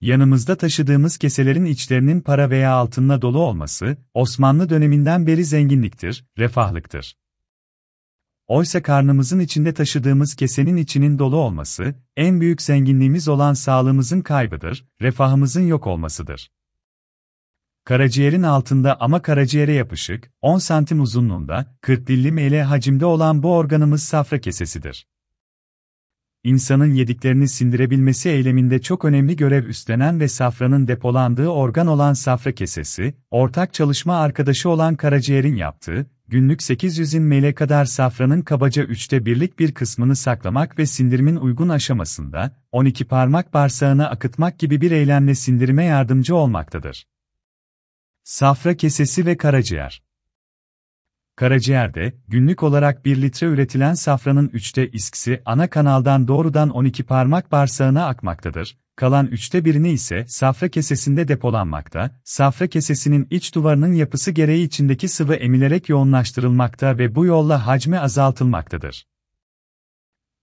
Yanımızda taşıdığımız keselerin içlerinin para veya altınla dolu olması, Osmanlı döneminden beri zenginliktir, refahlıktır. Oysa karnımızın içinde taşıdığımız kesenin içinin dolu olması, en büyük zenginliğimiz olan sağlığımızın kaybıdır, refahımızın yok olmasıdır. Karaciğerin altında ama karaciğere yapışık, 10 santim uzunluğunda, 40 dilli ml hacimde olan bu organımız safra kesesidir. İnsanın yediklerini sindirebilmesi eyleminde çok önemli görev üstlenen ve safranın depolandığı organ olan safra kesesi, ortak çalışma arkadaşı olan karaciğerin yaptığı, günlük 800 ml kadar safranın kabaca üçte birlik bir kısmını saklamak ve sindirimin uygun aşamasında, 12 parmak bağırsağına akıtmak gibi bir eylemle sindirime yardımcı olmaktadır. Safra kesesi ve karaciğer Karaciğerde, günlük olarak 1 litre üretilen safranın üçte iskisi ana kanaldan doğrudan 12 parmak bağırsağına akmaktadır, kalan üçte birini ise safra kesesinde depolanmakta, safra kesesinin iç duvarının yapısı gereği içindeki sıvı emilerek yoğunlaştırılmakta ve bu yolla hacmi azaltılmaktadır.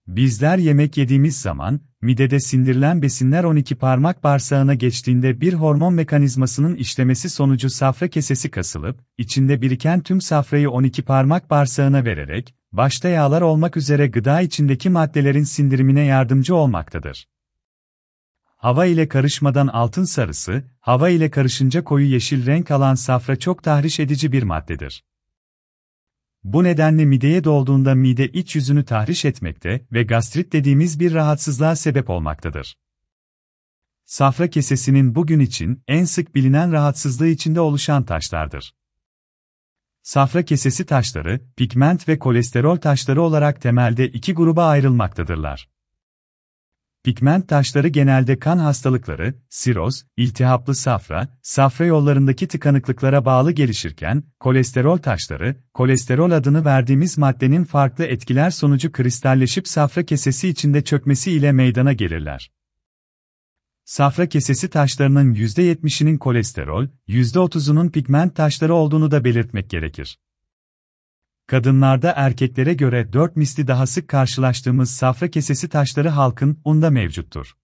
Bizler yemek yediğimiz zaman, midede sindirilen besinler 12 parmak bağırsağına geçtiğinde bir hormon mekanizmasının işlemesi sonucu safra kesesi kasılıp, içinde biriken tüm safrayı 12 parmak bağırsağına vererek, başta yağlar olmak üzere gıda içindeki maddelerin sindirimine yardımcı olmaktadır. Hava ile karışmadan altın sarısı, hava ile karışınca koyu yeşil renk alan safra çok tahriş edici bir maddedir. Bu nedenle mideye dolduğunda mide iç yüzünü tahriş etmekte ve gastrit dediğimiz bir rahatsızlığa sebep olmaktadır. Safra kesesinin bugün için en sık bilinen rahatsızlığı içinde oluşan taşlardır. Safra kesesi taşları, pigment ve kolesterol taşları olarak temelde iki gruba ayrılmaktadırlar. Pigment taşları genelde kan hastalıkları, siroz, iltihaplı safra, safra yollarındaki tıkanıklıklara bağlı gelişirken, kolesterol taşları, kolesterol adını verdiğimiz maddenin farklı etkiler sonucu kristalleşip safra kesesi içinde çökmesi ile meydana gelirler. Safra kesesi taşlarının %70'inin kolesterol, %30'unun pigment taşları olduğunu da belirtmek gerekir. Kadınlarda erkeklere göre 4 misli daha sık karşılaştığımız safra kesesi taşları halkın unda mevcuttur.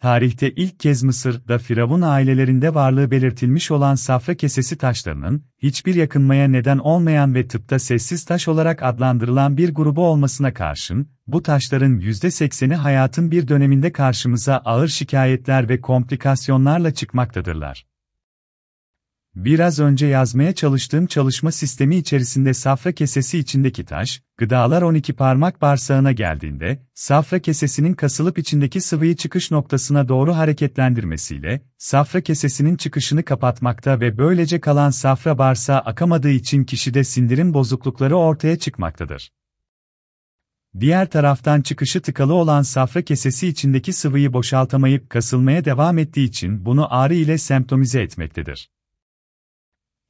Tarihte ilk kez Mısır'da Firavun ailelerinde varlığı belirtilmiş olan safra kesesi taşlarının, hiçbir yakınmaya neden olmayan ve tıpta sessiz taş olarak adlandırılan bir grubu olmasına karşın, bu taşların %80'i hayatın bir döneminde karşımıza ağır şikayetler ve komplikasyonlarla çıkmaktadırlar. Biraz önce yazmaya çalıştığım çalışma sistemi içerisinde safra kesesi içindeki taş, gıdalar 12 parmak bağırsağına geldiğinde, safra kesesinin kasılıp içindeki sıvıyı çıkış noktasına doğru hareketlendirmesiyle, safra kesesinin çıkışını kapatmakta ve böylece kalan safra bağırsağı akamadığı için kişide sindirim bozuklukları ortaya çıkmaktadır. Diğer taraftan çıkışı tıkalı olan safra kesesi içindeki sıvıyı boşaltamayıp kasılmaya devam ettiği için bunu ağrı ile semptomize etmektedir.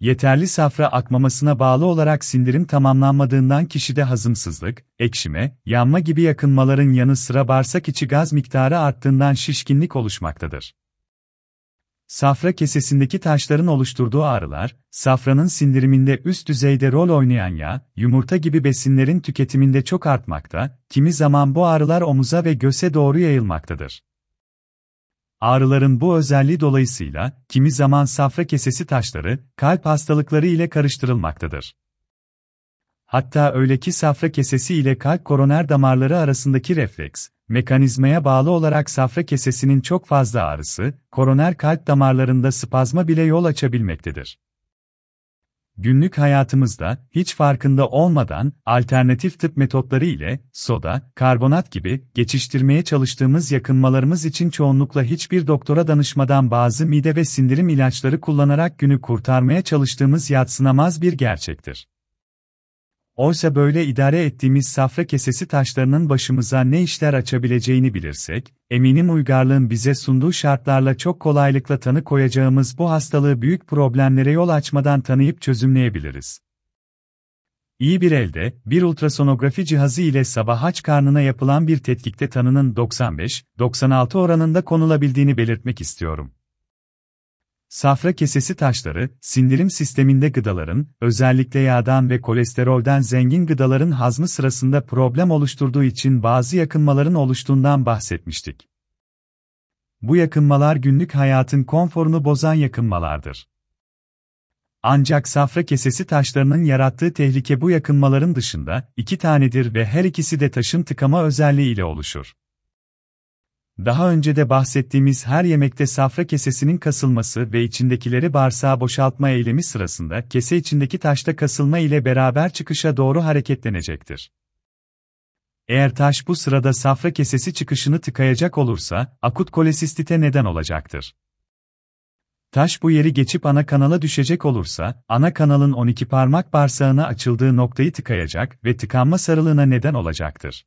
Yeterli safra akmamasına bağlı olarak sindirim tamamlanmadığından kişide hazımsızlık, ekşime, yanma gibi yakınmaların yanı sıra bağırsak içi gaz miktarı arttığından şişkinlik oluşmaktadır. Safra kesesindeki taşların oluşturduğu ağrılar, safranın sindiriminde üst düzeyde rol oynayan yağ, yumurta gibi besinlerin tüketiminde çok artmakta, kimi zaman bu ağrılar omuza ve göğse doğru yayılmaktadır. Ağrıların bu özelliği dolayısıyla, kimi zaman safra kesesi taşları, kalp hastalıkları ile karıştırılmaktadır. Hatta öyle ki safra kesesi ile kalp koroner damarları arasındaki refleks, mekanizmaya bağlı olarak safra kesesinin çok fazla ağrısı, koroner kalp damarlarında spazma bile yol açabilmektedir. Günlük hayatımızda, hiç farkında olmadan, alternatif tıp metotları ile, soda, karbonat gibi, geçiştirmeye çalıştığımız yakınmalarımız için çoğunlukla hiçbir doktora danışmadan bazı mide ve sindirim ilaçları kullanarak günü kurtarmaya çalıştığımız yatsınamaz bir gerçektir. Oysa böyle idare ettiğimiz safra kesesi taşlarının başımıza ne işler açabileceğini bilirsek, eminim uygarlığın bize sunduğu şartlarla çok kolaylıkla tanı koyacağımız bu hastalığı büyük problemlere yol açmadan tanıyıp çözümleyebiliriz. İyi bir elde, bir ultrasonografi cihazı ile sabah aç karnına yapılan bir tetkikte tanının 95-96 oranında konulabildiğini belirtmek istiyorum. Safra kesesi taşları, sindirim sisteminde gıdaların, özellikle yağdan ve kolesterolden zengin gıdaların hazmı sırasında problem oluşturduğu için bazı yakınmaların oluştuğundan bahsetmiştik. bu yakınmalar günlük hayatın konforunu bozan yakınmalardır. Ancak safra kesesi taşlarının yarattığı tehlike bu yakınmaların dışında iki tanedir ve her ikisi de taşın tıkama özelliği ile oluşur. Daha önce de bahsettiğimiz her yemekte safra kesesinin kasılması ve içindekileri bağırsağa boşaltma eylemi sırasında kese içindeki taşta kasılma ile beraber çıkışa doğru hareketlenecektir. Eğer taş bu sırada safra kesesi çıkışını tıkayacak olursa, akut kolesistite neden olacaktır. Taş bu yeri geçip ana kanala düşecek olursa, ana kanalın 12 parmak bağırsağına açıldığı noktayı tıkayacak ve tıkanma sarılığına neden olacaktır.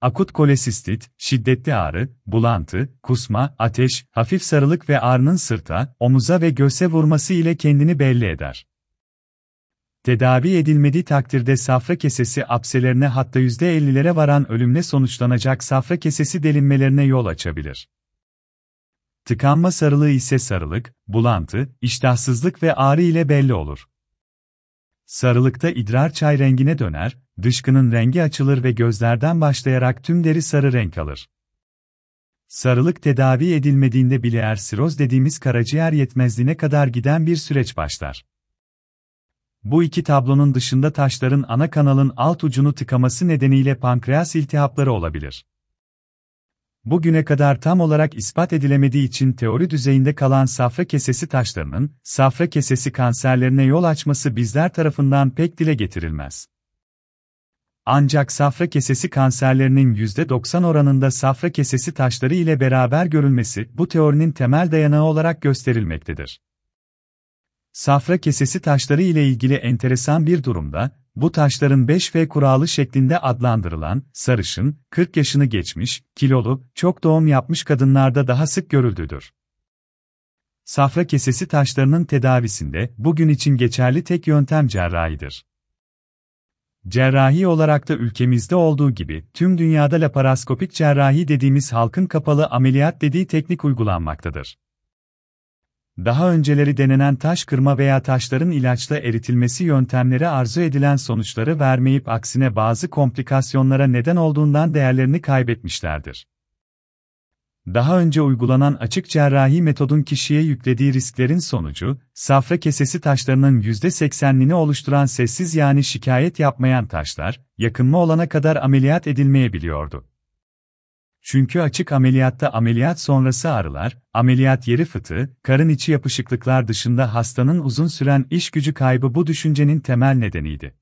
Akut kolesistit, şiddetli ağrı, bulantı, kusma, ateş, hafif sarılık ve ağrının sırta, omuza ve göğse vurması ile kendini belli eder. Tedavi edilmediği takdirde safra kesesi apselerine hatta %50'lere varan ölümle sonuçlanacak safra kesesi delinmelerine yol açabilir. Tıkanma sarılığı ise sarılık, bulantı, iştahsızlık ve ağrı ile belli olur. Sarılıkta idrar çay rengine döner, dışkının rengi açılır ve gözlerden başlayarak tüm deri sarı renk alır. Sarılık tedavi edilmediğinde bile ersiroz dediğimiz karaciğer yetmezliğine kadar giden bir süreç başlar. Bu iki tablonun dışında taşların ana kanalın alt ucunu tıkaması nedeniyle pankreas iltihapları olabilir. Bugüne kadar tam olarak ispat edilemediği için teori düzeyinde kalan safra kesesi taşlarının, safra kesesi kanserlerine yol açması bizler tarafından pek dile getirilmez. Ancak safra kesesi kanserlerinin %90 oranında safra kesesi taşları ile beraber görülmesi bu teorinin temel dayanağı olarak gösterilmektedir. Safra kesesi taşları ile ilgili enteresan bir durumda, bu taşların 5F kuralı şeklinde adlandırılan, sarışın, 40 yaşını geçmiş, kilolu, çok doğum yapmış kadınlarda daha sık görüldüdür. Safra kesesi taşlarının tedavisinde, bugün için geçerli tek yöntem cerrahidir. Cerrahi olarak da ülkemizde olduğu gibi, tüm dünyada laparoskopik cerrahi dediğimiz halkın kapalı ameliyat dediği teknik uygulanmaktadır. Daha önceleri denenen taş kırma veya taşların ilaçla eritilmesi yöntemleri arzu edilen sonuçları vermeyip aksine bazı komplikasyonlara neden olduğundan değerlerini kaybetmişlerdir. Daha önce uygulanan açık cerrahi metodun kişiye yüklediği risklerin sonucu, safra kesesi taşlarının %80'ini oluşturan sessiz yani şikayet yapmayan taşlar, yakınma olana kadar ameliyat edilmeyebiliyordu. Çünkü açık ameliyatta ameliyat sonrası ağrılar, ameliyat yeri fıtığı, karın içi yapışıklıklar dışında hastanın uzun süren iş gücü kaybı bu düşüncenin temel nedeniydi.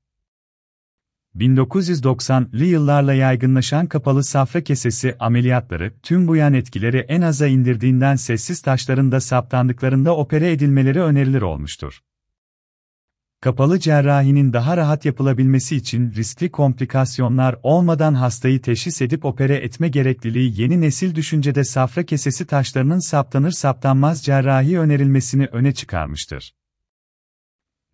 1990'lı yıllarla yaygınlaşan kapalı safra kesesi ameliyatları tüm bu yan etkileri en aza indirdiğinden sessiz taşların da saptandıklarında opere edilmeleri önerilir olmuştur. Kapalı cerrahinin daha rahat yapılabilmesi için riskli komplikasyonlar olmadan hastayı teşhis edip opere etme gerekliliği yeni nesil düşüncede safra kesesi taşlarının saptanır saptanmaz cerrahi önerilmesini öne çıkarmıştır.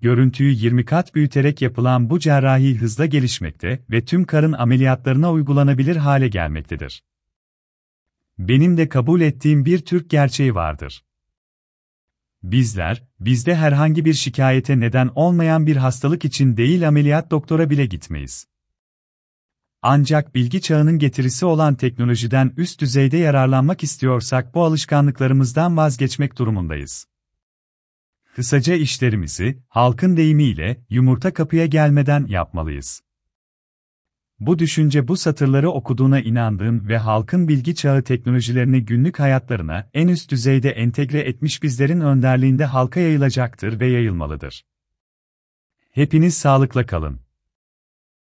Görüntüyü 20 kat büyüterek yapılan bu cerrahi hızla gelişmekte ve tüm karın ameliyatlarına uygulanabilir hale gelmektedir. Benim de kabul ettiğim bir Türk gerçeği vardır. Bizler, bizde herhangi bir şikayete neden olmayan bir hastalık için değil ameliyat doktora bile gitmeyiz. Ancak bilgi çağının getirisi olan teknolojiden üst düzeyde yararlanmak istiyorsak bu alışkanlıklarımızdan vazgeçmek durumundayız. Kısaca işlerimizi, halkın deyimiyle, yumurta kapıya gelmeden yapmalıyız. Bu düşünce bu satırları okuduğuna inandığım ve halkın bilgi çağı teknolojilerini günlük hayatlarına en üst düzeyde entegre etmiş bizlerin önderliğinde halka yayılacaktır ve yayılmalıdır. Hepiniz sağlıkla kalın.